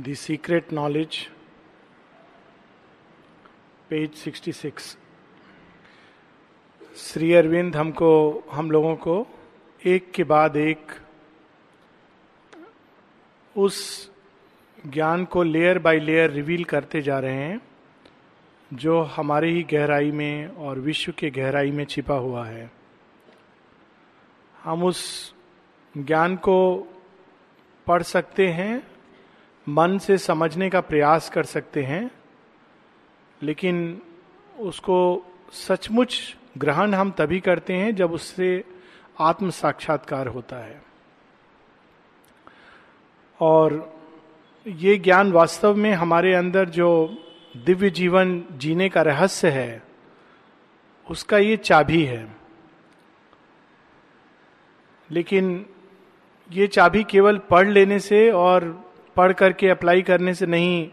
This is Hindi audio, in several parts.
The secret knowledge page 66 Shri Aurobindo, हमको, हम लोगों को एक के बाद एक उस ज्ञान को लेयर बाय लेयर रिवील करते जा रहे हैं, जो हमारे ही गहराई में और विश्व के गहराई में छिपा हुआ है। हम उस ज्ञान को पढ़ सकते हैं मन से समझने का प्रयास कर सकते हैं, लेकिन उसको सचमुच ग्रहण हम तभी करते हैं जब उससे आत्म साक्षात्कार होता है। और ये ज्ञान वास्तव में हमारे अंदर जो दिव्य जीवन जीने का रहस्य है, उसका ये चाबी है। लेकिन ये चाबी केवल पढ़ लेने से और पढ़ करके अप्लाई करने से नहीं,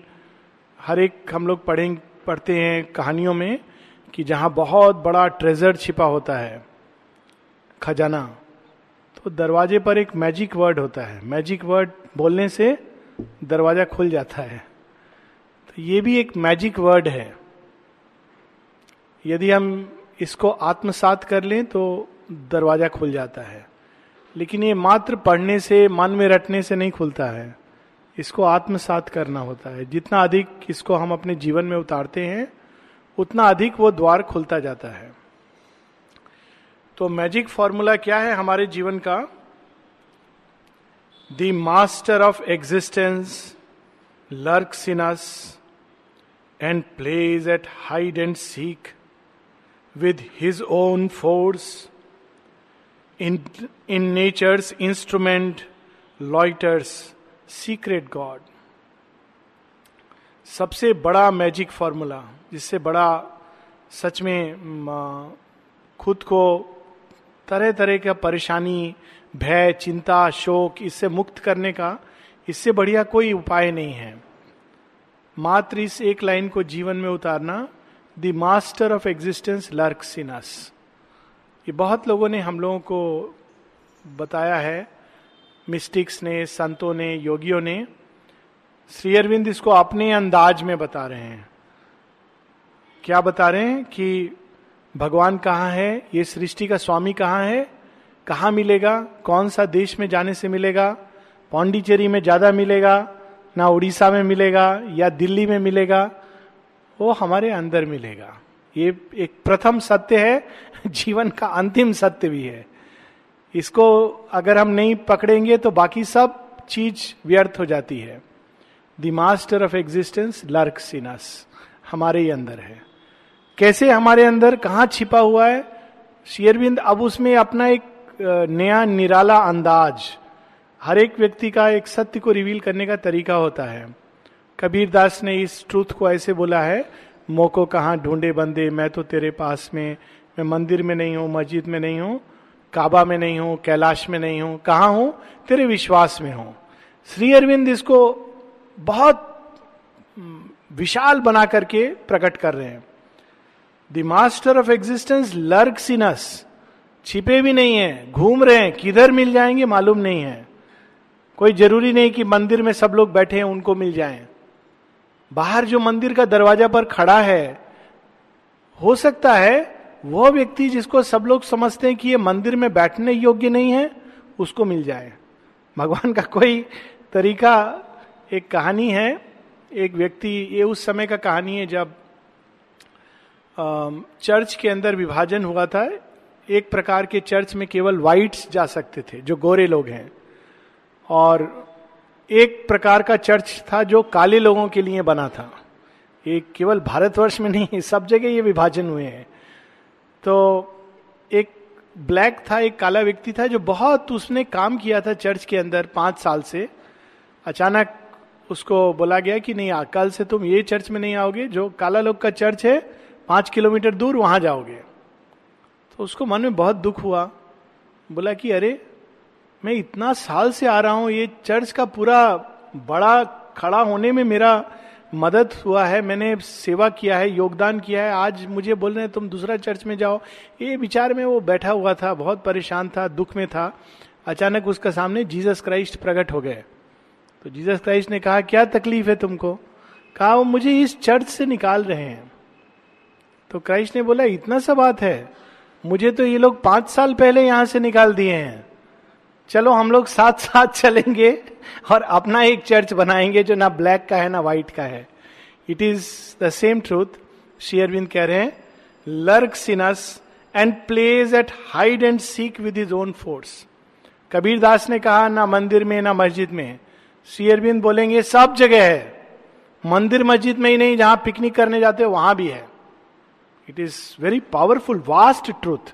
हर एक हम लोग पढ़ें, पढ़ते हैं कहानियों में कि जहाँ बहुत बड़ा ट्रेजर छिपा होता है, खजाना। तो दरवाजे पर एक मैजिक वर्ड होता है। मैजिक वर्ड बोलने से दरवाज़ा खुल जाता है। तो ये भी एक मैजिक वर्ड है। यदि हम इसको आत्मसात कर लें तो दरवाज़ा खुल जाता है। लेकिन ये मात्र पढ़ने से, मन में रटने से नहीं खुलता है। इसको आत्मसात करना होता है। जितना अधिक इसको हम अपने जीवन में उतारते हैं, उतना अधिक वो द्वार खुलता जाता है। तो मैजिक फॉर्मूला क्या है हमारे जीवन का? The master of existence lurks in us and plays at hide and seek with his own force in in nature's instrument loiters secret God. सबसे बड़ा मैजिक फॉर्मूला, जिससे बड़ा सच में खुद को तरह तरह का परेशानी, भय, चिंता, शोक, इससे मुक्त करने का इससे बढ़िया कोई उपाय नहीं है। मात्र इस एक लाइन को जीवन में उतारना the master of existence lurks in us ये बहुत लोगों ने हम लोगों को बताया है मिस्टिक्स ने, संतों ने, योगियों ने, श्री अरविंद इसको अपने अंदाज में बता रहे हैं। क्या बता रहे हैं कि भगवान कहाँ है, ये सृष्टि का स्वामी कहाँ है, कहाँ मिलेगा, कौन सा देश में जाने से मिलेगा, पौंडीचेरी में ज़्यादा मिलेगा, ना उड़ीसा में मिलेगा, या दिल्ली में मिलेगा, वो हमारे अंदर मिलेगा। ये एक प्रथम सत्य है, जीवन का अंतिम सत्य भी है। इसको अगर हम नहीं पकड़ेंगे तो बाकी सब चीज़ व्यर्थ हो जाती है। The master of existence lurks in us हमारे ही अंदर है। कैसे हमारे अंदर, कहाँ छिपा हुआ है? शेयरबिंद अब उसमें अपना एक नया निराला अंदाज, हर एक व्यक्ति का एक सत्य को रिवील करने का तरीका होता है। कबीर दास ने इस ट्रूथ को ऐसे बोला है, मोको कहा ढूंढे बंदे, मैं तो तेरे पास में, मैं मंदिर में नहीं हूँ, मस्जिद में नहीं हूँ काबा में नहीं हूँ, कैलाश में नहीं हूँ, कहा हूँ? तेरे विश्वास में हूँ। श्री अरविंद इसको बहुत विशाल बना करके प्रकट कर रहे हैं। The master of existence lurks in us छिपे भी नहीं है, घूम रहे हैं, किधर मिल जाएँगे मालूम नहीं है। कोई ज़रूरी नहीं कि मंदिर में सब लोग बैठे हैं, उनको मिल जाएँ। बाहर जो मंदिर का दरवाज़ा पर खड़ा है, हो सकता है वो व्यक्ति जिसको सब लोग समझते हैं कि ये मंदिर में बैठने योग्य नहीं है, उसको मिल जाए। भगवान का कोई तरीका, एक कहानी है। एक व्यक्ति, ये उस समय का कहानी है जब चर्च के अंदर विभाजन हुआ था। एक प्रकार के चर्च में केवल वाइट्स जा सकते थे, जो गोरे लोग हैं। और एक प्रकार का चर्च था जो काले लोगों के लिए बना था। एक केवल भारतवर्ष में नहीं, सब जगह ये विभाजन हुए हैं। तो एक ब्लैक था, एक काला व्यक्ति था जो बहुत उसने काम किया था चर्च के अंदर पाँच साल से। अचानक उसको बोला गया कि नहीं कल से तुम ये चर्च में नहीं आओगे, जो काला लोग का चर्च है, पाँच किलोमीटर दूर वहाँ जाओगे। तो उसको मन में बहुत दुख हुआ। बोला कि अरे, मैं इतना साल से आ रहा हूँ, ये चर्च का पूरा बड़ा खड़ा होने में मेरा मदद हुआ है, मैंने सेवा किया है, योगदान किया है। आज मुझे बोल रहे हैं, तुम दूसरा चर्च में जाओ। ये विचार में वो बैठा हुआ था, बहुत परेशान था, दुख में था। अचानक उसका सामने जीसस क्राइस्ट प्रकट हो गए। तो जीसस क्राइस्ट ने कहा, क्या तकलीफ़ है तुमको? कहा, वो मुझे इस चर्च से निकाल रहे हैं। तो क्राइस्ट ने बोला, इतना सा बात है। मुझे तो ये लोग पाँच साल पहले यहाँ से निकाल दिए हैं। चलो हम लोग साथ साथ चलेंगे और अपना एक चर्च बनाएँगे जो ना ब्लैक का है, ना व्हाइट का है। It is the same truth Shri Aurobindo कह रहे हैं, lurks in us and plays at hide and seek with his own force Kabir Das ने कहा, ना मंदिर में, ना मस्जिद में। शेयरविंद बोलेंगे, सब जगह है। मंदिर मस्जिद में ही नहीं, जहाँ पिकनिक करने जाते वहाँ भी है। It is very powerful vast truth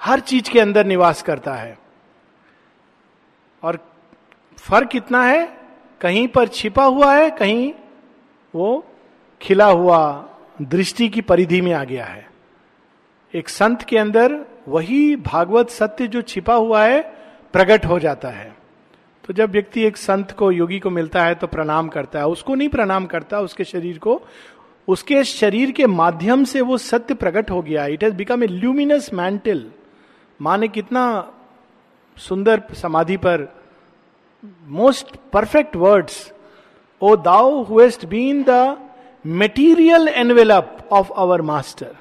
हर चीज़ के अंदर निवास करता है। और फ़र्क इतना है, कहीं पर छिपा हुआ है, कहीं वो खिला हुआ दृष्टि की परिधि में आ गया है। एक संत के अंदर वही भागवत सत्य जो छिपा हुआ है, प्रकट हो जाता है। तो जब व्यक्ति एक संत को, योगी को मिलता है तो प्रणाम करता है। उसको नहीं प्रणाम करता, उसके शरीर को। उसके शरीर के माध्यम से वो सत्य प्रकट हो गया। It has become a luminous mantle माँ ने कितना सुंदर समाधि पर most perfect words O thou hast been the material envelope of our master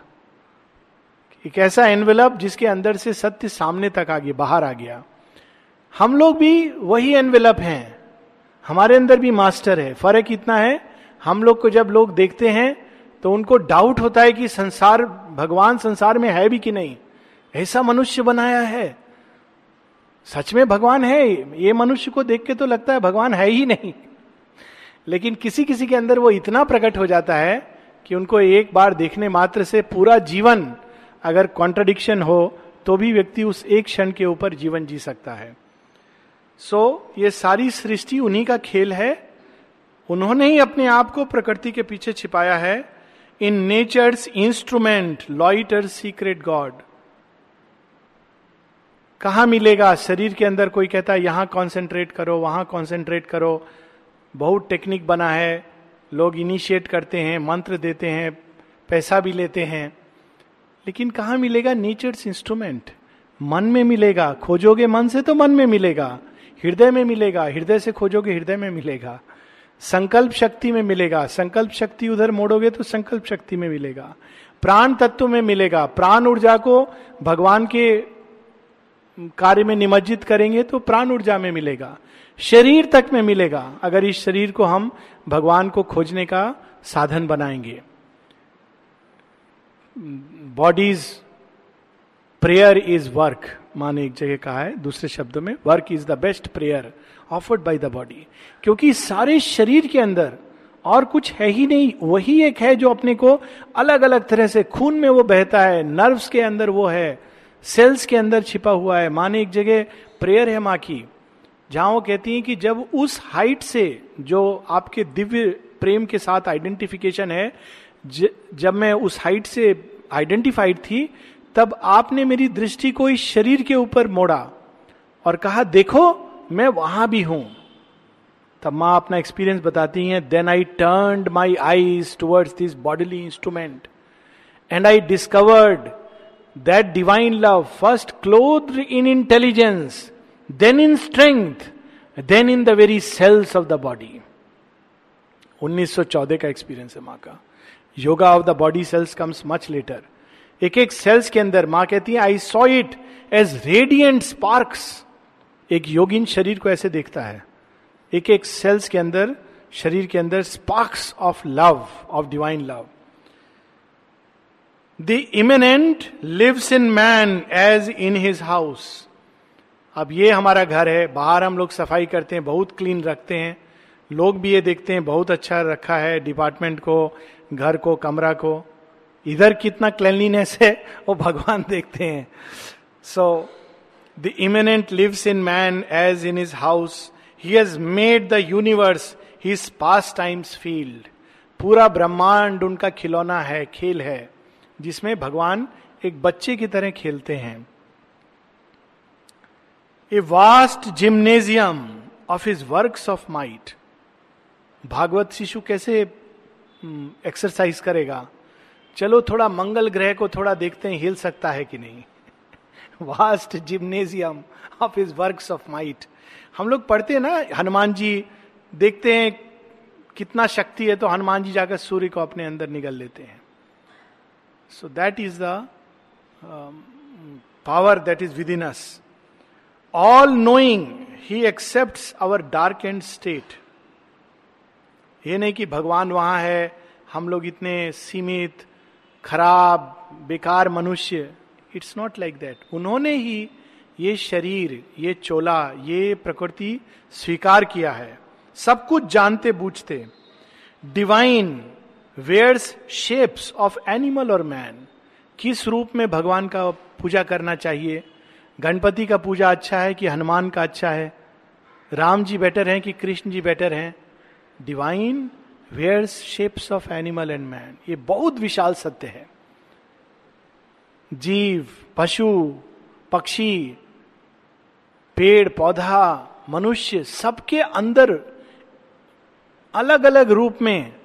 एक ऐसा एनवेलप जिसके अंदर से सत्य सामने तक आ गया बाहर आ गया। हम लोग भी वही एनवेलप हैं। हमारे अंदर भी मास्टर है। फ़र्क इतना है, हम लोग को जब लोग देखते हैं तो उनको डाउट होता है कि संसार, भगवान संसार में है भी कि नहीं। ऐसा मनुष्य बनाया है। सच में भगवान है? ये मनुष्य को देख के तो लगता है भगवान है ही नहीं। लेकिन किसी किसी के अंदर वो इतना प्रकट हो जाता है कि उनको एक बार देखने मात्र से पूरा जीवन अगर कॉन्ट्रडिक्शन हो तो भी व्यक्ति उस एक क्षण के ऊपर जीवन जी सकता है। सो so, ये सारी सृष्टि उन्हीं का खेल है। उन्होंने ही अपने आप को प्रकृति के पीछे छिपाया है। In nature's instrument loiter secret God कहा मिलेगा? शरीर के अंदर कोई कहता है, यहाँ कॉन्सेंट्रेट करो, वहाँ कॉन्सेंट्रेट करो। बहुत टेक्निक बना है। लोग इनिशिएट करते हैं, मंत्र देते हैं, पैसा भी लेते हैं। लेकिन कहा मिलेगा? नेचर्स इंस्ट्रूमेंट मन में मिलेगा। खोजोगे मन से तो मन में मिलेगा। हृदय में मिलेगा। हृदय से खोजोगे, हृदय में मिलेगा। संकल्प शक्ति में मिलेगा। संकल्प शक्ति उधर मोड़ोगे तो संकल्प शक्ति में मिलेगा। प्राण तत्व में मिलेगा। प्राण ऊर्जा को भगवान के कार्य में निमज्जित करेंगे तो प्राण ऊर्जा में मिलेगा, शरीर तक में मिलेगा, अगर इस शरीर को हम भगवान को खोजने का साधन बनाएँगे। बॉडीज, प्रेयर इज़ वर्क, माने एक जगह कहा है, दूसरे शब्दों में, work is the best prayer offered by the body, क्योंकि सारे शरीर के अंदर और कुछ है ही नहीं, वही एक है जो अपने को अलग अलग तरह से, खून में वो बहता है, नर्व्स के अंदर वो है सेल्स के अंदर छिपा हुआ है। माने एक जगह प्रेयर है माँ की जहाँ वो कहती है कि जब उस हाइट से जो आपके दिव्य प्रेम के साथ आइडेंटिफिकेशन है ज, जब मैं उस हाइट से आइडेंटिफाइड थी तब आपने मेरी दृष्टि को इस शरीर के ऊपर मोड़ा और कहा देखो मैं वहाँ भी हूँ। तब माँ अपना एक्सपीरियंस बताती हैं then I turn my eyes towards this bodily instrument and I discovered that divine love first clothe in intelligence then in strength then in the very cells of the body 1914 का एक्सपीरियंस है माँ का। Yoga of the body cells comes much later एक एक सेल्स के अंदर माँ कहती है I saw it as radiant sparks एक योगिन शरीर को ऐसे देखता है। एक एक सेल्स के अंदर, शरीर के अंदर sparks of love of divine love the immanent lives in man as in his house अब ये हमारा घर है। बाहर हम लोग सफ़ाई करते हैं, बहुत क्लीन रखते हैं। लोग भी ये देखते हैं, बहुत अच्छा रखा है डिपार्टमेंट को, घर को, कमरा को। इधर कितना क्लिनलीनेस है, वो भगवान देखते हैं। So the immanent lives in man as in his house he has made the universe his pastime's field पूरा ब्रह्मांड उनका खिलौना है, खेल है। जिसमें भगवान एक बच्चे की तरह खेलते हैं। A vast gymnasium of his work of might Bhagavat शिशु कैसे एक्सरसाइज हम्म, करेगा? चलो थोड़ा मंगल ग्रह को थोड़ा देखते हैं हिल सकता है कि नहीं? Vast gymnasium of his work of might हम लोग पढ़ते हैं ना हनुमान जी देखते हैं कितना शक्ति है तो हनुमान जी जाकर सूर्य को अपने अंदर निगल लेते हैं। That is the power that is within us all knowing he accept our dark and state ये नहीं कि भगवान वहाँ है, हम लोग इतने सीमित, खराब, बेकार मनुष्य। इट्स नॉट लाइक दैट उन्होंने ही ये शरीर, ये चोला, ये प्रकृति स्वीकार किया है। सब कुछ जानते बूझते divine wears shapes of animal और मैन किस रूप में भगवान का पूजा करना चाहिए? गणपति का पूजा अच्छा है कि हनुमान का अच्छा है? राम जी बेटर हैं कि कृष्ण जी बेटर हैं? Divine wears shapes of animal and man ये बहुत विशाल सत्य है। जीव, पशु, पक्षी, पेड़, पौधा, मनुष्य सबके अंदर अलग अलग रूप में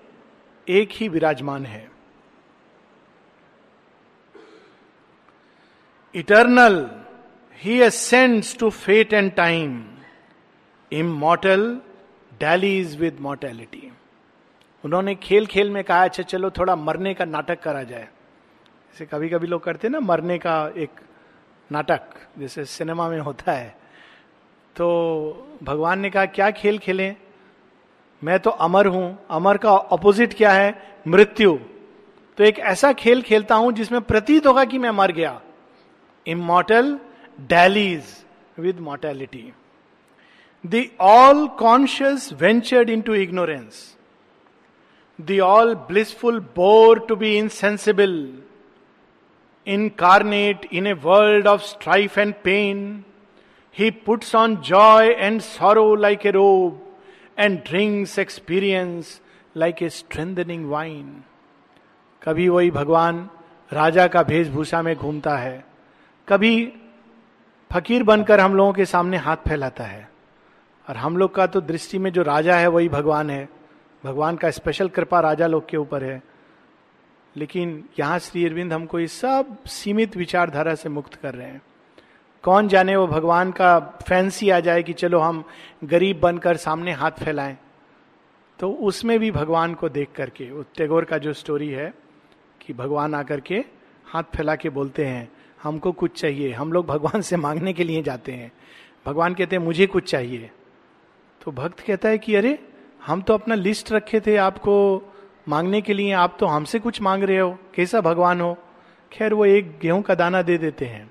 एक ही विराजमान है। Eternal he assents to fate and time immortal dallies with mortality उन्होंने खेल खेल में कहा अच्छा चलो, थोड़ा मरने का नाटक करा जाए। जैसे कभी कभी लोग करते ना, मरने का एक नाटक, जैसे सिनेमा में होता है। तो भगवान ने कहा, क्या खेल खेलें? मैं तो अमर हूँ। अमर का ऑपोजिट क्या है? मृत्यु। तो एक ऐसा खेल खेलता हूँ जिसमें प्रतीत होगा कि मैं मर गया। Immortal dallies with mortality the all conscious ventured into ignorance the all blissful bore to be insensible incarnate in a world of strife and pain. He puts on joy and sorrow like a robe. And drinks experience like a strengthening wine कभी वही भगवान राजा का वेशभूषा में घूमता है। कभी फकीर बनकर हम लोगों के सामने हाथ फैलाता है। और हम लोग का तो दृष्टि में जो राजा है वही भगवान है। भगवान का स्पेशल कृपा राजा लोग के ऊपर है। लेकिन यहाँ श्री अरविंद हमको इस सब सीमित विचारधारा से मुक्त कर रहे हैं। कौन जाने वो भगवान का फैंसी आ जाए कि चलो हम गरीब बनकर सामने हाथ फैलाएँ। तो उसमें भी भगवान को देख करके टेगोर का जो स्टोरी है, कि भगवान आकर के हाथ फैला के बोलते हैं, हमको कुछ चाहिए, हम लोग भगवान से मांगने के लिए जाते हैं। भगवान कहते हैं, मुझे कुछ चाहिए। तो भक्त कहता है कि, अरे, हम तो अपना लिस्ट रखे थे, आपको मांगने के लिए, आप तो हमसे कुछ मांग रहे हो, कैसा भगवान हो? खैर, वो एक गेहूँ का दाना दे देते हैं।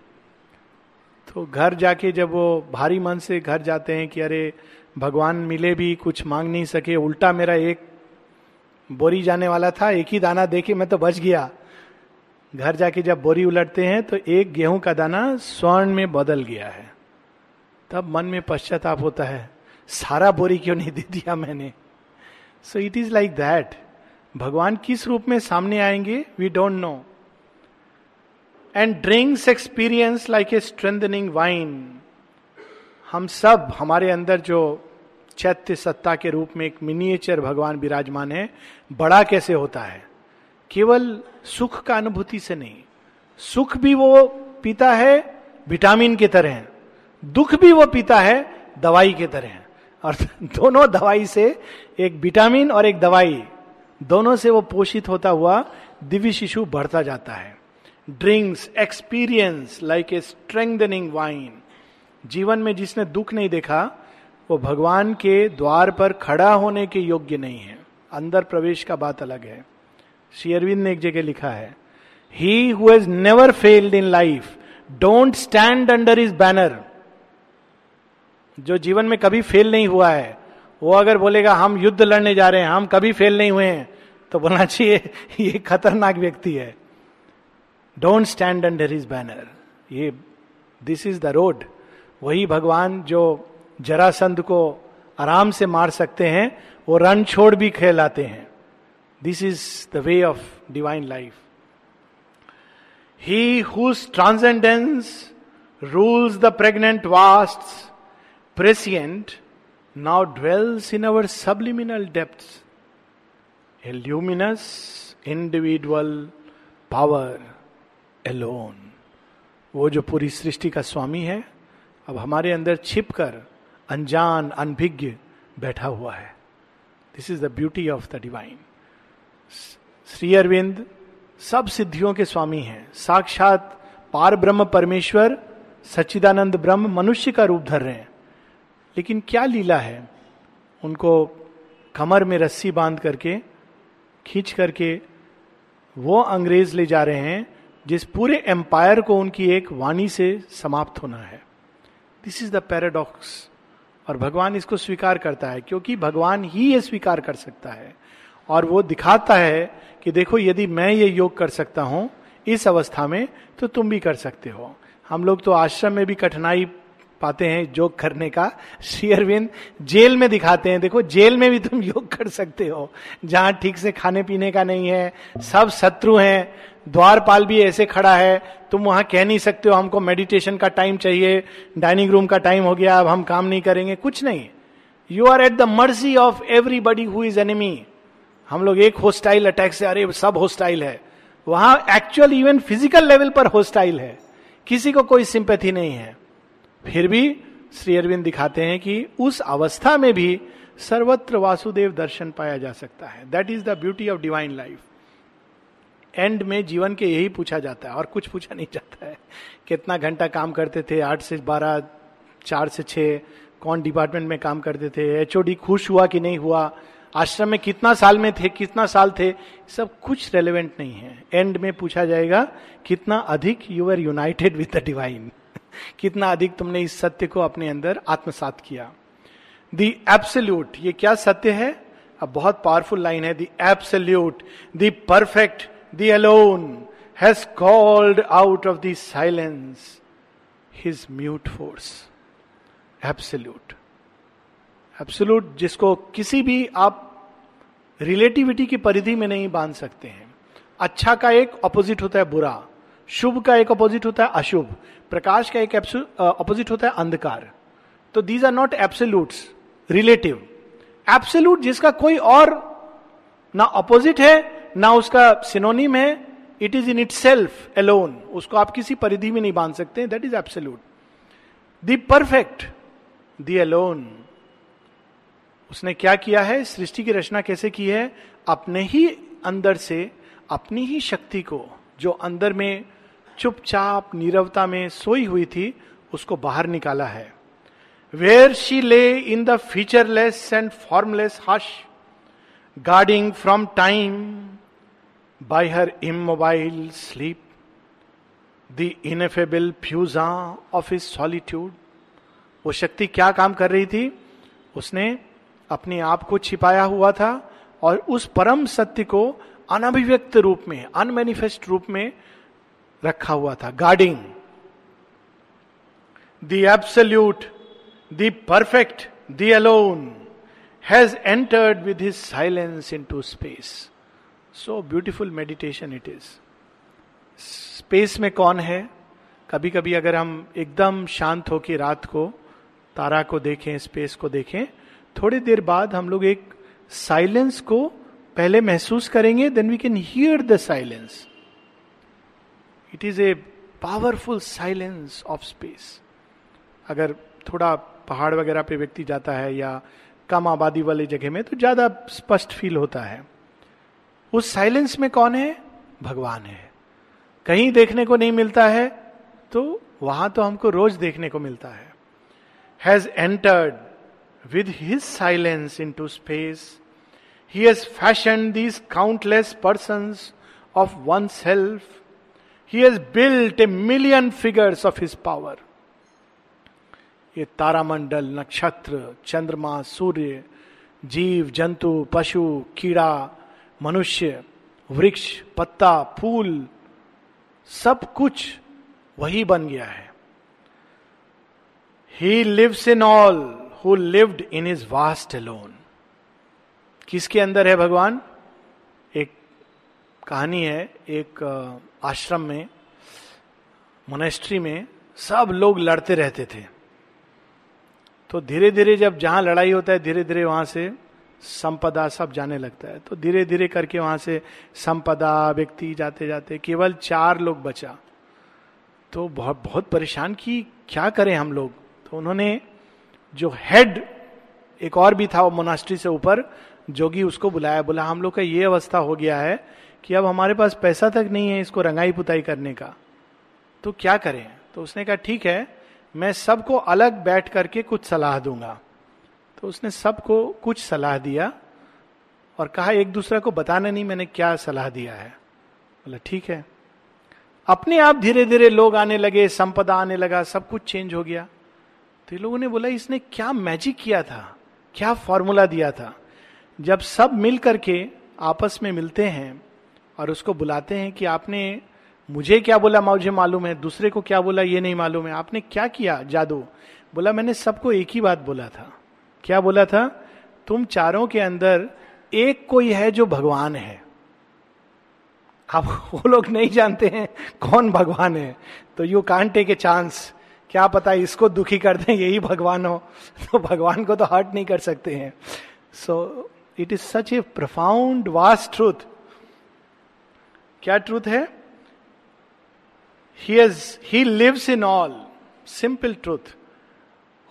तो घर जाके जब वो भारी मन से घर जाते हैं कि अरे, भगवान मिले भी, कुछ मांग नहीं सके, उल्टा मेरा एक बोरी जाने वाला था, एक ही दाना देके मैं तो बच गया। घर जाके जब बोरी उलटते हैं तो एक गेहूँ का दाना स्वर्ण में बदल गया है। तब मन में पश्चाताप होता है, सारा बोरी क्यों नहीं दे दिया मैंने? So it is like that भगवान किस रूप में सामने आएँगे? We don't know and drinks experience like a strengthening wine हम सब हमारे अंदर जो चैत्य सत्ता के रूप में एक मिनिएचर भगवान विराजमान है, बड़ा कैसे होता है? केवल सुख का अनुभूति से नहीं। सुख भी वो पीता है विटामिन की तरह दुख भी वो पीता है, दवाई के तरह और दोनों दवाई से एक विटामिन और एक दवाई, दोनों से वो पोषित होता हुआ दिव्य शिशु बढ़ता जाता है। Drinks experience like a strengthening wine जीवन में जिसने दुख नहीं देखा, वो भगवान के द्वार पर खड़ा होने के योग्य नहीं है। अंदर प्रवेश का बात अलग है। श्री अरविंद ने एक जगह लिखा है he who has never failed in life don't stand under his banner जो जीवन में कभी फेल नहीं हुआ है, वो अगर बोलेगा, हम युद्ध लड़ने जा रहे हैं, हम कभी फेल नहीं हुए हैं तो बोलना चाहिए, ये खतरनाक व्यक्ति है। Don't stand under his banner ये दिस इज़ द रोड वही भगवान जो जरासंध को आराम से मार सकते हैं, वो रन छोड़ भी खेलाते हैं। This is the way of divine life he whose transcendence rules the pregnant vast prescient now dwells in our subliminal depth A luminous individual power. Alone. वो जो पूरी सृष्टि का स्वामी है, अब हमारे अंदर छिप कर अनजान, अनभिज्ञ बैठा हुआ है। This is the beauty of the divine Shri Aurobindo सब सिद्धियों के स्वामी हैं। साक्षात पार ब्रह्म परमेश्वर, सच्चिदानंद ब्रह्म मनुष्य का रूप धर रहे हैं। लेकिन क्या लीला है? उनको कमर में रस्सी बाँध करके, खींच करके वो अंग्रेज़ ले जा रहे हैं जिस पूरे एम्पायर को उनकी एक वाणी से समाप्त होना है। दिस इज़ द पैराडॉक्स और भगवान इसको स्वीकार करता है, क्योंकि भगवान ही ये स्वीकार कर सकता है। और वो दिखाता है कि देखो, यदि मैं ये योग कर सकता हूँ इस अवस्था में तो तुम भी कर सकते हो। हम लोग तो आश्रम में भी कठिनाई पाते हैं योग करने का। श्री अरविंद जेल में दिखाते हैं, देखो, जेल में भी तुम योग कर सकते हो। जहाँ ठीक से खाने पीने का नहीं है, सब शत्रु हैं द्वारपाल भी ऐसे खड़ा है, तुम वहाँ कह नहीं सकते हो, हमको मेडिटेशन का टाइम चाहिए डाइनिंग रूम का टाइम हो गया, अब हम काम नहीं करेंगे, कुछ नहीं। You are at the mercy of everybody who is enemy हम लोग एक होस्टाइल अटैक से, अरे, सब होस्टाइल है। वहाँ एक्चुअल इवन फ़िज़िकल लेवल पर होस्टाइल है। किसी को कोई सिंपैथी नहीं है। फिर भी श्री अरविंद दिखाते हैं कि उस अवस्था में भी सर्वत्र वासुदेव दर्शन पाया जा सकता है। That is the beauty of divine life and में जीवन के यही पूछा जाता है, और कुछ पूछा नहीं जाता है। कितना घंटा काम करते थे, आठ से बारह, चार से छः कौन डिपार्टमेंट में काम करते थे एच खुश हुआ कि नहीं हुआ, आश्रम में कितना साल में थे, कितना साल थे, सब कुछ रेलिवेंट नहीं है। एंड में पूछा जाएगा, कितना अधिक you are united with the divine कितना अधिक तुमने इस सत्य को अपने अंदर आत्मसात किया। दी एब्सल्यूट ये क्या सत्य है? अब बहुत पावरफुल लाइन है the absolute the perfect the alone has called out of the silence his mute force absolute absolute जिसको किसी भी आप रिलेटिविटी की परिधि में नहीं बाँध सकते हैं। अच्छा का एक ऑपोजिट होता है बुरा। शुभ का एक ऑपोजिट होता है अशुभ। प्रकाश का एक ऑपोजिट होता है अंधकार। तो these are not absolutes relative absolute जिसका कोई और ना ऑपोजिट है ना उसका सिनोनिम है it is in itself alone उसको आप किसी परिधि में नहीं बाँध सकते that is absolute the perfect the alone उसने क्या किया है? सृष्टि की रचना कैसे की है? अपने ही अंदर से, अपनी ही शक्ति को, जो अंदर में चुपचाप, नीरवता में सोई हुई थी, उसको बाहर निकाला है। Where she lay in the featureless and formless hush guarding from time by her immobile sleep the ineffable puissance of his solitude वो शक्ति क्या काम कर रही थी? उसने अपने आप को छिपाया हुआ था और उस परम सत्य को अनभिव्यक्त रूप में अनमेनिफेस्ट रूप में रखा हुआ था। Guarding the absolute the perfect the alone has entered with his silence into space so beautiful meditation it is space में कौन है? कभी कभी अगर हम एकदम शांत होकर रात को, तारा को देखें स्पेस को देखें, थोड़ी देर बाद हम लोग एक साइलेंस को पहले महसूस करेंगे then we can hear the silence it is a powerful silence of space अगर थोड़ा पहाड़ वगैरह पे व्यक्ति जाता है या कम आबादी वाले जगह में तो ज़्यादा स्पष्ट फील होता है। उस साइलेंस में कौन है? भगवान है। कहीं देखने को नहीं मिलता है तो वहाँ तो हमको रोज देखने को मिलता है। Has entered with his silence into space he has fashioned these countless person of one self he has built a million figures of his power ये तारामंडल, नक्षत्र, चंद्रमा, सूर्य, जीव, जंतु, पशु, कीड़ा, मनुष्य, वृक्ष, पत्ता, फूल, सब कुछ वही बन गया है। He lives in all who lived in his vast alone किसके अंदर है भगवान? एक कहानी है, एक आश्रम में मोनेस्ट्री में सब लोग लड़ते रहते थे। तो धीरे धीरे जब जहाँ लड़ाई होता है धीरे धीरे वहाँ से संपदा सब जाने लगता है। तो धीरे धीरे करके वहाँ से संपदा, व्यक्ति जाते जाते केवल चार लोग बचा। तो बहुत बहुत परेशान की क्या करें हम लोग? तो उन्होंने जो हेड एक और भी था वो मोनास्ट्री से ऊपर, जोगी उसको बुलाया, बोला, हम लोग का ये अवस्था हो गया है कि अब हमारे पास पैसा तक नहीं है इसको रंगाई पुताई करने का। तो क्या करें? तो उसने कहा, ठीक है मैं सबको अलग बैठ करके कुछ सलाह दूँगा। तो उसने सबको कुछ सलाह दिया और कहा, एक दूसरे को बताना नहीं मैंने क्या सलाह दिया है। बोला, ठीक है। अपने आप धीरे धीरे लोग आने लगे, संपदा आने लगा, सब कुछ चेंज हो गया। तो ये लोगों ने बोला, इसने क्या मैजिक किया था? क्या फॉर्मूला दिया था? जब सब मिल करके आपस में मिलते हैं और उसको बुलाते हैं कि आपने मुझे क्या बोला मुझे मालूम है? दूसरे को क्या बोला ये नहीं मालूम है। आपने क्या किया, जादू? बोला, मैंने सबको एक ही बात बोला था। क्या बोला था? तुम चारों के अंदर एक कोई है जो भगवान है। आप वो लोग नहीं जानते हैं कौन भगवान है। तो you can't take a chance क्या पता इसको दुखी कर दें, यही भगवान हो। तो भगवान को तो हर्ट नहीं कर सकते हैं। So it is such a profound vast truth क्या ट्रूथ है? He he lives in all simple truth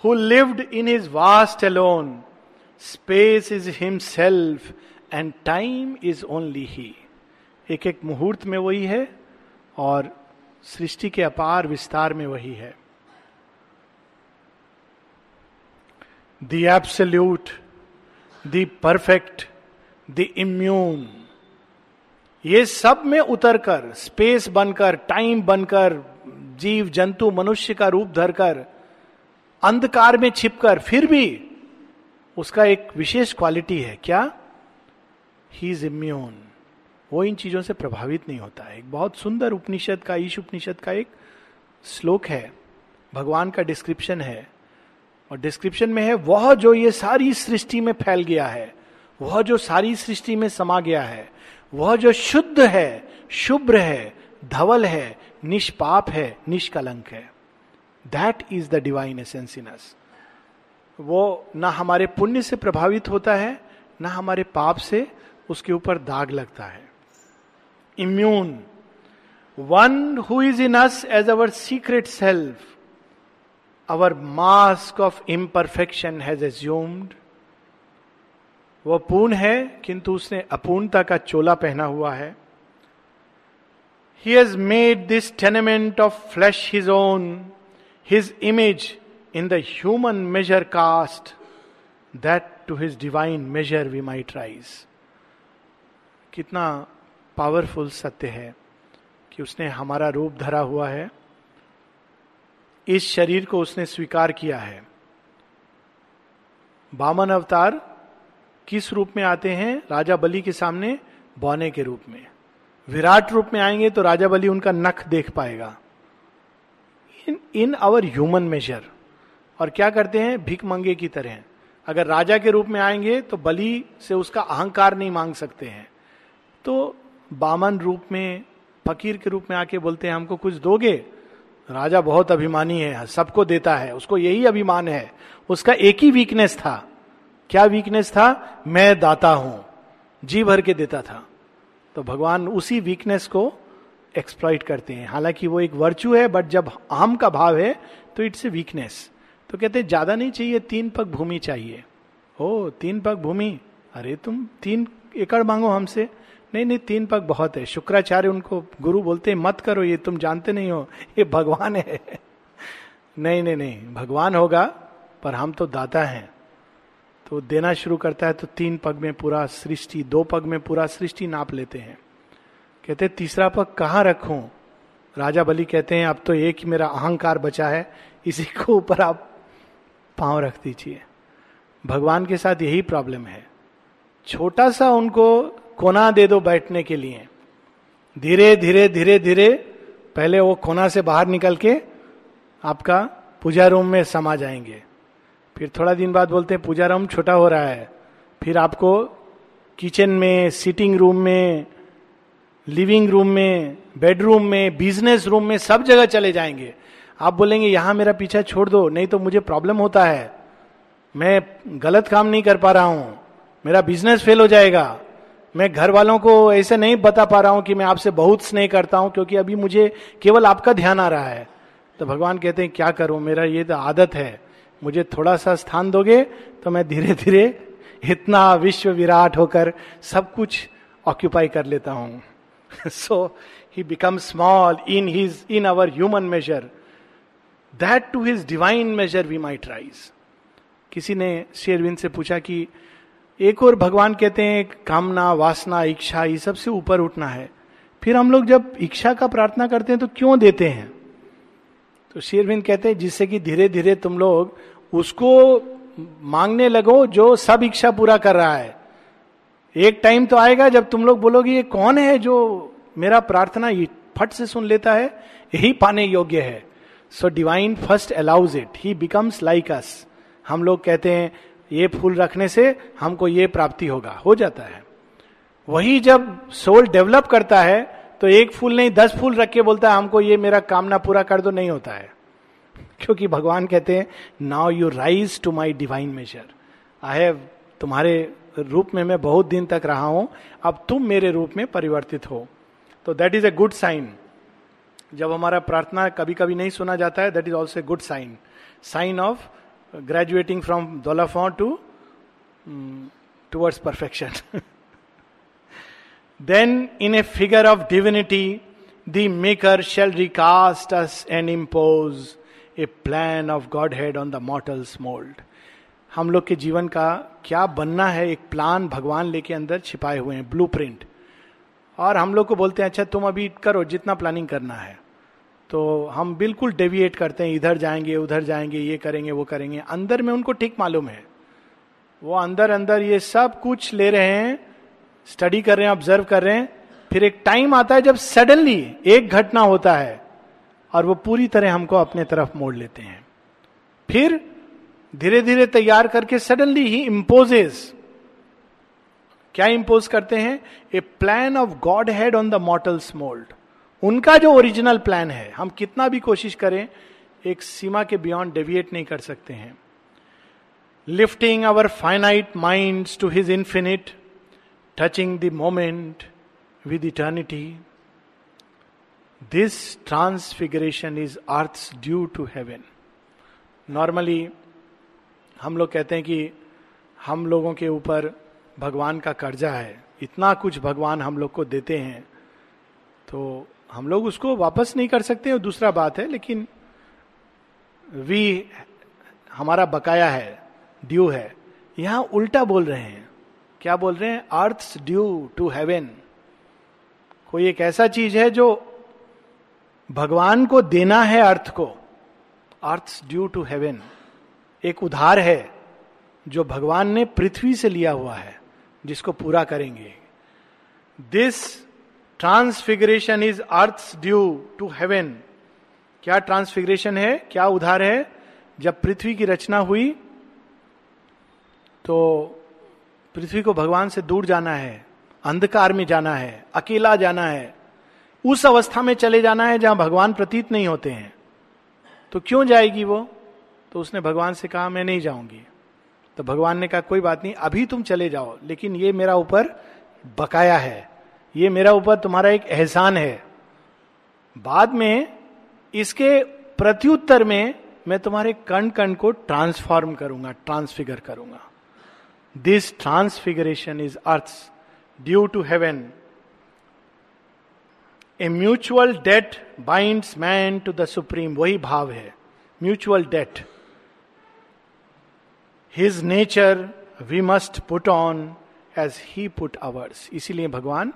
who lived in his vast alone space is himself and time is only he एक एक मुहूर्त में वही है और सृष्टि के अपार विस्तार में वही है। The absolute the perfect the immune ये सब में उतरकर स्पेस बनकर टाइम बनकर, जीव, जंतु, मनुष्य का रूप धरकर, अंधकार में छिपकर, फिर भी उसका एक विशेष क्वालिटी है। क्या? ही इज़ इम्यून वो इन चीज़ों से प्रभावित नहीं होता है। एक बहुत सुंदर उपनिषद का, ईश उपनिषद का एक श्लोक है। भगवान का डिस्क्रिप्शन है। और डिस्क्रिप्शन में है, वह जो ये सारी सृष्टि में फैल गया है, वह जो सारी सृष्टि में समा गया है वह जो शुद्ध है, शुभ्र है, धवल है, निष्पाप है, निष्कलंक है। That is the divine essence in us वो ना हमारे पुण्य से प्रभावित होता है, ना हमारे पाप से उसके ऊपर दाग लगता है। Immune one who is in us as our secret self our mask of imperfection has assumed वह पूर्ण है, किंतु उसने अपूर्णता का चोला पहना हुआ है। He has made this tenement of flesh his own his image in the human measure cast that to his divine measure we might rise कितना पावरफुल सत्य है कि उसने हमारा रूप धरा हुआ है। इस शरीर को उसने स्वीकार किया है। बामन अवतार किस रूप में आते हैं? राजा बलि के सामने, बौने के रूप में। विराट रूप में आएँगे तो राजा बलि उनका नख देख पाएगा। In in our human measure और क्या करते हैं? भिक मंगे की तरह अगर राजा के रूप में आएँगे तो बलि से उसका अहंकार नहीं मांग सकते हैं। तो बामन रूप में, फकीर के रूप में आके बोलते हैं, हमको कुछ दोगे? राजा बहुत अभिमानी है, सबको देता है। उसको यही अभिमान है। उसका एक ही वीकनेस था। क्या वीकनेस था? मैं दाता हूँ। जी भर के देता था। तो भगवान उसी वीकनेस को एक्सप्लॉइट करते हैं। हालाँकि वो एक वर्चू है बट जब अहम का भाव है तो इट्स ए वीकनेस तो कहते हैं, ज़्यादा नहीं चाहिए, तीन पग भूमि चाहिए। ओ, तीन पग भूमि? अरे, तुम तीन एकड़ मांगो हमसे? नहीं नहीं, तीन पग बहुत है। शुक्राचार्य उनको, गुरु बोलते हैं, मत करो, ये तुम जानते नहीं हो, ये भगवान है। नहीं नहीं नहीं, भगवान होगा, पर हम तो दाता हैं। तो देना शुरू करता है तो तीन पग में पूरा सृष्टि, दो पग में पूरा सृष्टि नाप लेते हैं। कहते तीसरा पग कहाँ रखूँ? राजा बलि कहते हैं, अब तो एक ही मेरा अहंकार बचा है, इसी को ऊपर आप पाँव रख दीजिए। भगवान के साथ यही प्रॉब्लम है। छोटा सा उनको कोना दे दो बैठने के लिए। धीरे धीरे धीरे धीरे, पहले वो कोना से बाहर निकल के आपका पूजा रूम में समा जाएँगे। फिर थोड़ा दिन बाद बोलते हैं, पूजा रूम, छोटा हो रहा है। फिर आपको किचन में सिटिंग रूम में लिविंग रूम में बेडरूम में बिज़नेस रूम में सब जगह चले जाएँगे। आप बोलेंगे, यहाँ मेरा पीछा छोड़ दो, नहीं तो मुझे प्रॉब्लम होता है। मैं गलत काम नहीं कर पा रहा हूँ। मेरा बिज़नेस फेल हो जाएगा। मैं घर वालों को ऐसे नहीं बता पा रहा हूँ कि मैं आपसे बहुत स्नेह करता हूँ, क्योंकि अभी मुझे केवल आपका ध्यान आ रहा है। तो भगवान कहते हैं, क्या करूँ? मेरा ये तो आदत है। मुझे थोड़ा सा स्थान दोगे तो मैं धीरे धीरे इतना विश्व विराट होकर सब कुछ ऑक्यूपाई कर लेता हूँ। So he become small in his in our human measure that to his divine measure we might rise किसी ने शेरविंद से पूछा कि, एक और भगवान कहते हैं, कामना, वासना, इच्छा, ये सबसे ऊपर उठना है। फिर हम लोग जब इच्छा का प्रार्थना करते हैं तो क्यों देते हैं? तो शेरविंद कहते हैं, जिससे कि धीरे धीरे तुम लोग उसको मांगने लगो जो सब इच्छा पूरा कर रहा है। एक टाइम तो आएगा जब तुम लोग बोलोगे, ये कौन है जो मेरा प्रार्थना फट से सुन लेता है? यही पाने योग्य है। So divine first allows it he becomes like us हम लोग कहते हैं, ये फूल रखने से हमको ये प्राप्ति होगा। हो जाता है। वही जब सोल डेवलप करता है तो एक फूल नहीं, दस फूल रख के बोलता है, हमको ये मेरा कामना पूरा कर दो, नहीं होता है. क्योंकि भगवान कहते हैं now you rise to my divine measure I have तुम्हारे रूप में मैं बहुत दिन तक रहा हूँ, अब तुम मेरे रूप में परिवर्तित हो। तो that is a good sign जब हमारा प्रार्थना कभी कभी नहीं सुना जाता है that is also a good sign sign of graduating from दोलाफॉ to towards perfection in a figure of divinity the maker shall recast us and impose a plan of godhead on the mortal's mould हम लोग के जीवन का क्या बनना है? एक प्लान भगवान लेके अंदर छिपाए हुए हैं ब्लू प्रिंट और हम लोग को बोलते हैं अच्छा तुम अभी करो, जितना प्लानिंग करना है. तो हम बिल्कुल डेविएट करते हैं, इधर जाएँगे, उधर जाएँगे, ये करेंगे, वो करेंगे। अंदर में उनको ठीक मालूम है। वो अंदर अंदर ये सब कुछ ले रहे हैं स्टडी कर रहे हैं ऑब्ज़र्व कर रहे हैं, फिर एक टाइम आता है जब सडनली एक घटना होता है और वो पूरी तरह हमको अपने तरफ़ मोड़ लेते हैं। फिर धीरे धीरे तैयार करके सडनली ही इम्पोजेस क्या इंपोज करते हैं? A plan of godhead on the mortal's mould उनका जो ओरिजिनल प्लान है, हम कितना भी कोशिश करें, एक सीमा के बियॉन्ड डेविएट नहीं कर सकते हैं। Lifting our finite mind to his infinite touching the moment with eternity this transfiguration is earth due to heaven normally हम लोग कहते हैं कि हम लोगों के ऊपर भगवान का कर्जा है। इतना कुछ भगवान हम लोग को देते हैं तो हम लोग उसको वापस नहीं कर सकते वो दूसरा बात है, लेकिन वी हमारा बकाया है ड्यू है। यहाँ उल्टा बोल रहे हैं। क्या बोल रहे हैं? अर्थ ड्यू टू हेवन कोई एक ऐसा चीज़ है जो भगवान को देना है अर्थ को। अर्थ ड्यू टू हेवन एक उधार है जो भगवान ने पृथ्वी से लिया हुआ है, जिसको पूरा करेंगे। This transfiguration is earth due to heaven क्या ट्रांसफिगरेशन है? क्या उधार है? जब पृथ्वी की रचना हुई तो पृथ्वी को भगवान से दूर जाना है, अंधकार में जाना है, अकेला जाना है, उस अवस्था में चले जाना है जहाँ भगवान प्रतीत नहीं होते हैं। तो क्यों जाएगी वो? तो उसने भगवान से कहा, मैं नहीं जाऊँगी। तो भगवान ने कहा, कोई बात नहीं, अभी तुम चले जाओ, लेकिन ये मेरा ऊपर बकाया है। ये मेरा ऊपर तुम्हारा एक एहसान है। बाद में इसके प्रत्युत्तर में मैं तुम्हारे कण कण को ट्रांसफॉर्म करूँगा ट्रांसफिगर करूँगा। This transfiguration is earth due to heaven a mutual debt binds man to the supreme वही भाव है। Mutual debt his nature we must put on as he put ours इसीलिए भगवान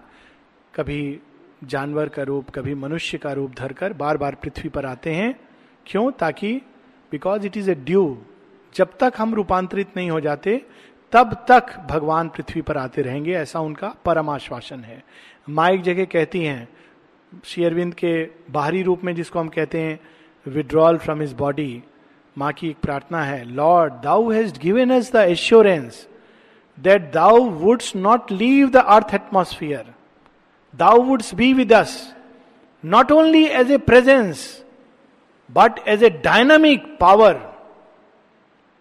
कभी जानवर का रूप, कभी मनुष्य का रूप धरकर बार बार पृथ्वी पर आते हैं। क्यों? ताकि because it is a due जब तक हम रूपांतरित नहीं हो जाते तब तक भगवान पृथ्वी पर आते रहेंगे, ऐसा उनका परम आश्वासन है। माँ एक जगह कहती हैं शेयरविंद के बाहरी रूप में जिसको हम कहते हैं विड्रॉल फ्रॉम हिज बॉडी माँ की एक प्रार्थना है lord thou has given us the assurance that thou wouldst not leave the earth atmosphere thou wouldst be with us not only as a presence but as a dynamic power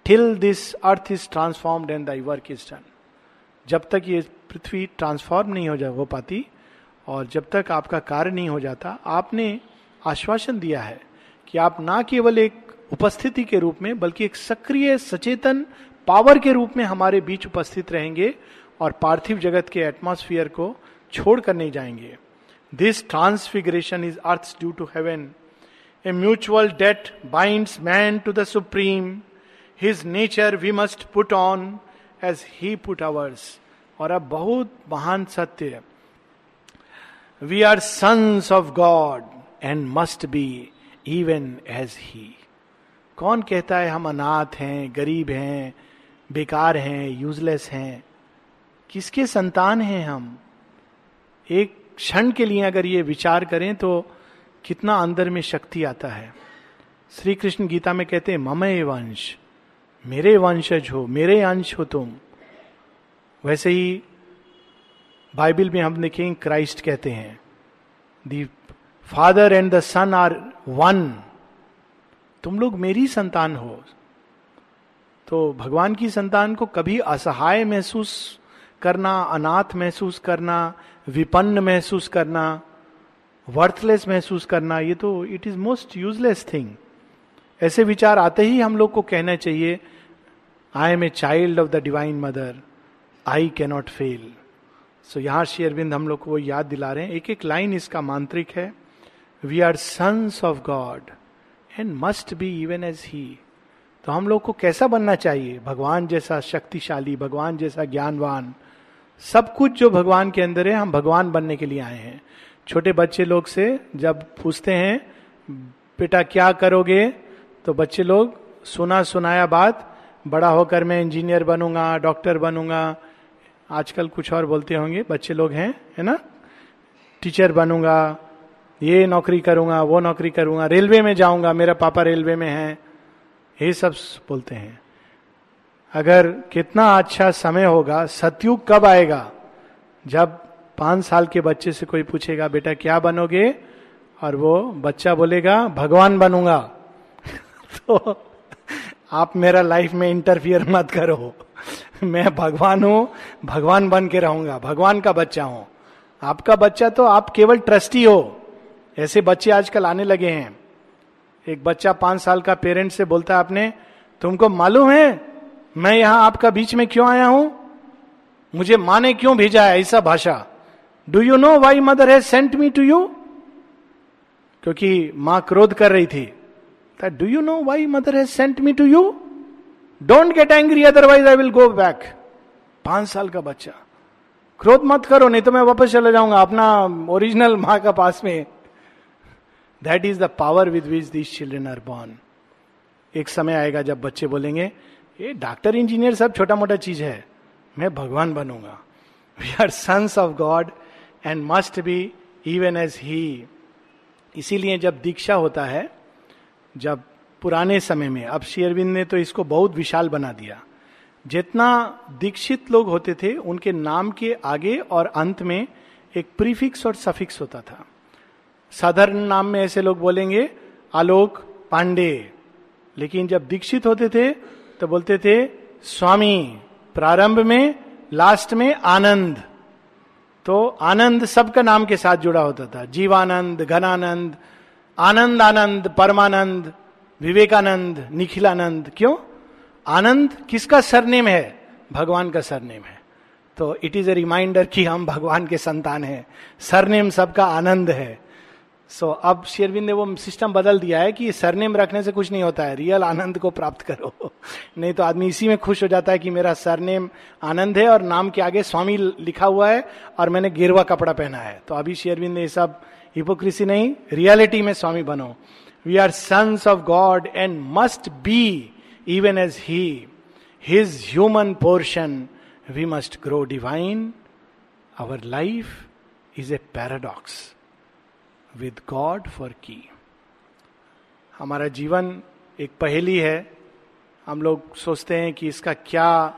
till this earth is transformed and thy work is done जब तक ये पृथ्वी ट्रांसफॉर्म नहीं हो जा, हो पाती, और जब तक आपका कार्य नहीं हो जाता, आपने आश्वासन दिया है कि आप ना केवल एक उपस्थिति के रूप में, बल्कि एक सक्रिय, सचेतन पावर के रूप में हमारे बीच उपस्थित रहेंगे और पार्थिव जगत के एटमोस्फियर को छोड़कर नहीं जाएँगे। This transfiguration is earth due to heaven a mutual debt bind man to the supreme his nature we must put on as he put ours और अब बहुत महान सत्य we are sons of God and must be even as he कौन कहता है हम अनाथ हैं, गरीब हैं, बेकार हैं यूजलेस हैं? किसके संतान हैं हम? एक क्षण के लिए अगर ये विचार करें तो कितना अंदर में शक्ति आता है। श्री कृष्ण गीता में कहते हैं ममय वंश मेरे वंशज हो, मेरे अंश हो तुम। वैसे ही बाइबल में हम देखें, क्राइस्ट कहते हैं। The father and the son are one. तुम लोग मेरी संतान हो। तो भगवान की संतान को कभी असहाय महसूस करना, अनाथ महसूस करना, विपन्न महसूस करना वर्थलेस महसूस करना, ये तो it is most useless thing ऐसे विचार आते ही हम लोग को कहना चाहिए I am a child of the divine mother I cannot fail so यहाँ श्री अरविंद हम लोग को वो याद दिला रहे हैं। एक एक लाइन इसका मांत्रिक है। We are sons of God and must be even as he तो हम लोग को कैसा बनना चाहिए? भगवान जैसा शक्तिशाली, भगवान जैसा ज्ञानवान, सब कुछ जो भगवान के अंदर है, हम भगवान बनने के लिए आए हैं। छोटे बच्चे लोग से जब पूछते हैं, बेटा, क्या करोगे? तो बच्चे लोग, सुना सुनाया बात, बड़ा होकर मैं इंजीनियर बनूँगा, डॉक्टर बनूँगा। आजकल कुछ और बोलते होंगे, बच्चे लोग हैं, है ना? टीचर बनूँगा, ये नौकरी करूँगा, वो नौकरी करूँगा, रेलवे में जाऊँगा, मेरा पापा रेलवे में है, ये सब बोलते हैं। अगर कितना अच्छा समय होगा, सतयुग कब आएगा? जब पाँच साल के बच्चे से कोई पूछेगा, बेटा, क्या बनोगे? और वो बच्चा बोलेगा, भगवान बनूँगा। तो आप मेरा लाइफ में इंटरफियर मत करो। मैं भगवान हूँ, भगवान बन के रहूँगा, भगवान का बच्चा हूँ। आपका बच्चा तो आप केवल ट्रस्टी हो। ऐसे बच्चे आजकल आने लगे हैं। एक बच्चा पाँच साल का पेरेंट से बोलता है आपने, तुमको मालूम है, मैं यहाँ आपका बीच में क्यों आया हूँ? मुझे माँ ने क्यों भेजा है ऐसा भाषा? Do you know why mother has sent me to you क्योंकि माँ क्रोध कर रही थी। Do you know why mother has sent me to you don't get angry otherwise I will go back पाँच साल का बच्चा। क्रोध मत करो, नहीं तो मैं वापस चले जाऊँगा अपना ओरिजिनल माँ का पास में। That is the power with which this children are born एक समय आएगा जब बच्चे बोलेंगे, ये डॉक्टर इंजीनियर सब छोटा मोटा चीज़ है। मैं भगवान बनूँगा। We are sons of God and must be even as he इसीलिए जब दीक्षा होता है जब पुराने समय में, अब शेयरविंद ने तो इसको बहुत विशाल बना दिया। जितना दीक्षित लोग होते थे, उनके नाम के आगे और अंत में एक प्रीफिक्स और सफिक्स होता था। साधारण नाम में ऐसे लोग बोलेंगे, आलोक पांडे। लेकिन जब दीक्षित होते थे तो बोलते थे, स्वामी, प्रारंभ में, लास्ट में आनंद। तो आनंद सबका नाम के साथ जुड़ा होता था। जीवानंद, घनानंद आनंद आनंद परमानंद विवेकानंद निखिलानंद। क्यों? आनंद किसका सरनेम है? भगवान का सरनेम है। तो इट इज़ ए रिमाइंडर कि हम भगवान के संतान हैं। सरनेम सबका आनंद है। सो so, अब शेरविंद ने वो सिस्टम बदल दिया है कि सरनेम रखने से कुछ नहीं होता है। रियल आनंद को प्राप्त करो। नहीं तो आदमी इसी में खुश हो जाता है कि मेरा सरनेम आनंद है और नाम के आगे स्वामी लिखा हुआ है और मैंने गिरवा कपड़ा पहना है। तो अभी शेरविंद ने सब हिपोक्रेसी नहीं रियलिटी में स्वामी बनो। We are sons of God and must be even as he his human portion we must grow divine our life is a paradox with God for key हमारा जीवन एक पहेली है। हम लोग सोचते हैं कि इसका क्या आ,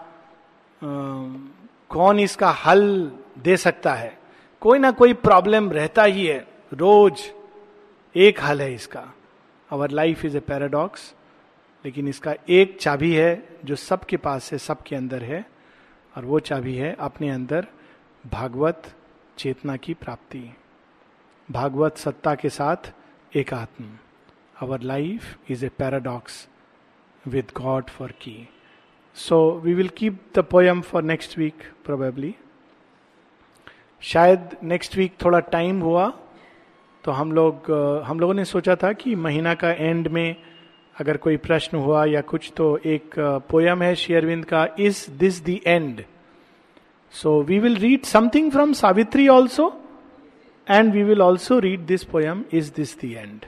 कौन इसका हल दे सकता है। कोई ना कोई प्रॉब्लम रहता ही है। रोज एक हल है इसका। Our life is a paradox लेकिन इसका एक चाबी है जो सबके पास है, सबके अंदर है, और वो चाबी है अपने अंदर भागवत चेतना की प्राप्ति। भागवत सत्ता के साथ एक आत्म our life is a paradox with God for key so we will keep the poem for next week probably शायद नेक्स्ट वीक थोड़ा टाइम हुआ तो हम लोग हम लोगों ने सोचा था कि महीना का एंड में अगर कोई प्रश्न हुआ या कुछ तो एक पोयम है शेयरविंद का is this the end so we will read something from Savitri also and we will also read this poem is this the end